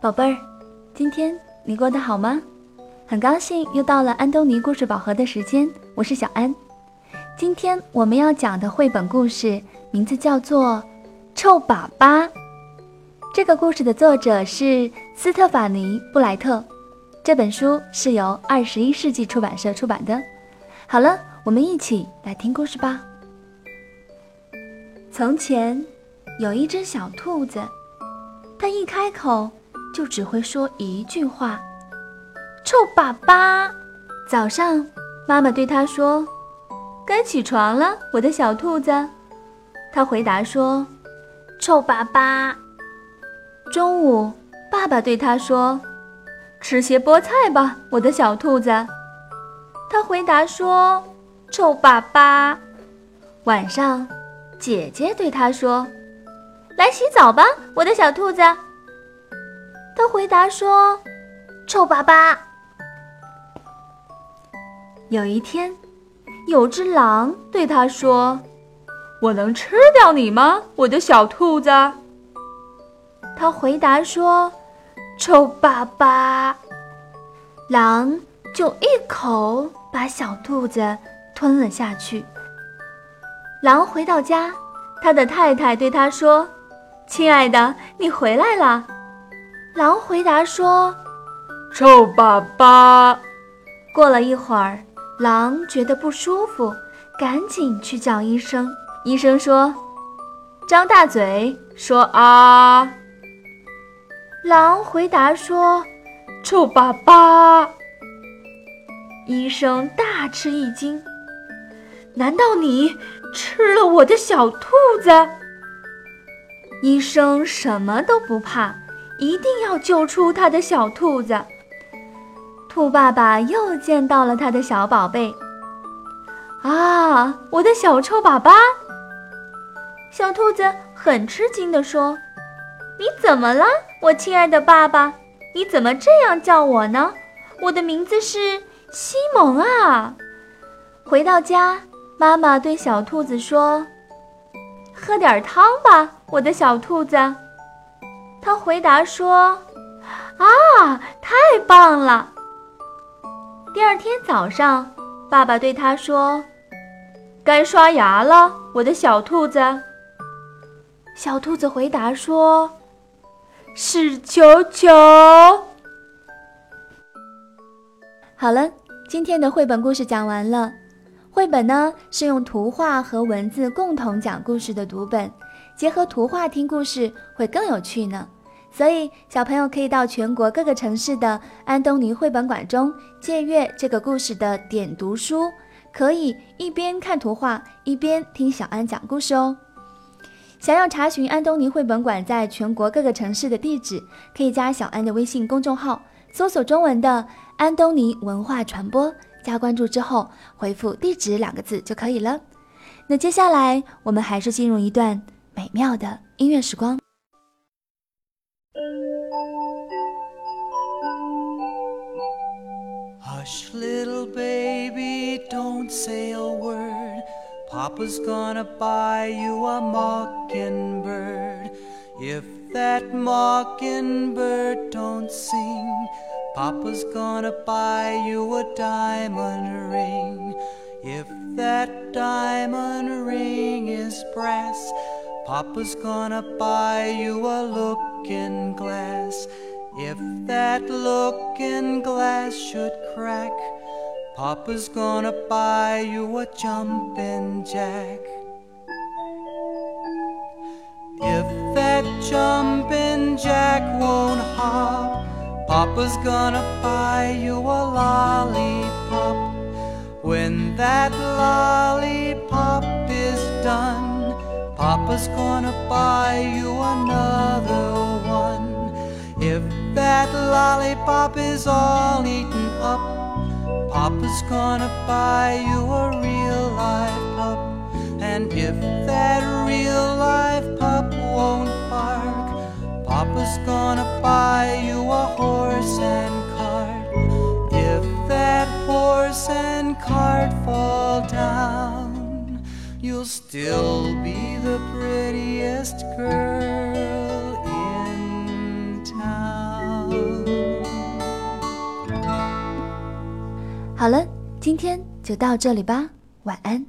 宝贝儿，今天你过得好吗？很高兴又到了安东尼故事宝盒的时间，我是小安。今天我们要讲的绘本故事名字叫做《臭粑粑》。这个故事的作者是斯特法尼·布莱特，这本书是由二十一世纪出版社出版的。好了，我们一起来听故事吧。从前有一只小兔子，它一开口。就只会说一句话：“臭粑粑。”早上，妈妈对他说：“该起床了，我的小兔子。”他回答说：“臭粑粑。”中午，爸爸对他说：“吃些菠菜吧，我的小兔子。”他回答说：“臭粑粑。”晚上，姐姐对他说：“来洗澡吧，我的小兔子。”他回答说：“臭粑粑。”有一天，有只狼对他说：“我能吃掉你吗，我的小兔子？”他回答说：“臭粑粑。”狼就一口把小兔子吞了下去。狼回到家，他的太太对他说：“亲爱的，你回来了。”狼回答说：“臭粑粑。”过了一会儿，狼觉得不舒服，赶紧去叫医生。医生说：“张大嘴，说啊。”狼回答说：“臭粑粑。”医生大吃一惊：“难道你吃了我的小兔子？”医生什么都不怕。一定要救出他的小兔子。兔爸爸又见到了他的小宝贝。啊，我的小臭粑粑！小兔子很吃惊地说：“你怎么了，我亲爱的爸爸？你怎么这样叫我呢？我的名字是西蒙啊！”回到家，妈妈对小兔子说：“喝点汤吧，我的小兔子。”他回答说：“啊，太棒了！”第二天早上，爸爸对他说：“该刷牙了，我的小兔子。”小兔子回答说：“是球球。”好了，今天的绘本故事讲完了。绘本呢是用图画和文字共同讲故事的读本，结合图画听故事会更有趣呢。所以，小朋友可以到全国各个城市的安东尼绘本馆中借阅这个故事的点读书，可以一边看图画一边听小安讲故事哦。想要查询安东尼绘本馆在全国各个城市的地址，可以加小安的微信公众号，搜索中文的“安东尼文化传播”，加关注之后回复“地址”两个字就可以了。那接下来，我们还是进入一段美妙的音乐时光。Hush, little baby, don't say a word. Papa's gonna buy you a mockingbird. If that mockingbird don't sing, Papa's gonna buy you a diamond ring. If that diamond ring is brass, Papa's gonna buy you a looking glass. If that looking glass should crack, Papa's gonna buy you a jumping jack. If that jumping jack won't hop, Papa's gonna buy you a lollipop. When that lollipop is done, Papa's gonna buy you another one. If that lollipop is all eaten up, Papa's gonna buy you a real live pup. And if that real live pup won't bark, Papa's gonna buy you a horse and cart. If that horse and cart fall down, you'll still be the prettiest girl 好了，今天就到这里吧，晚安。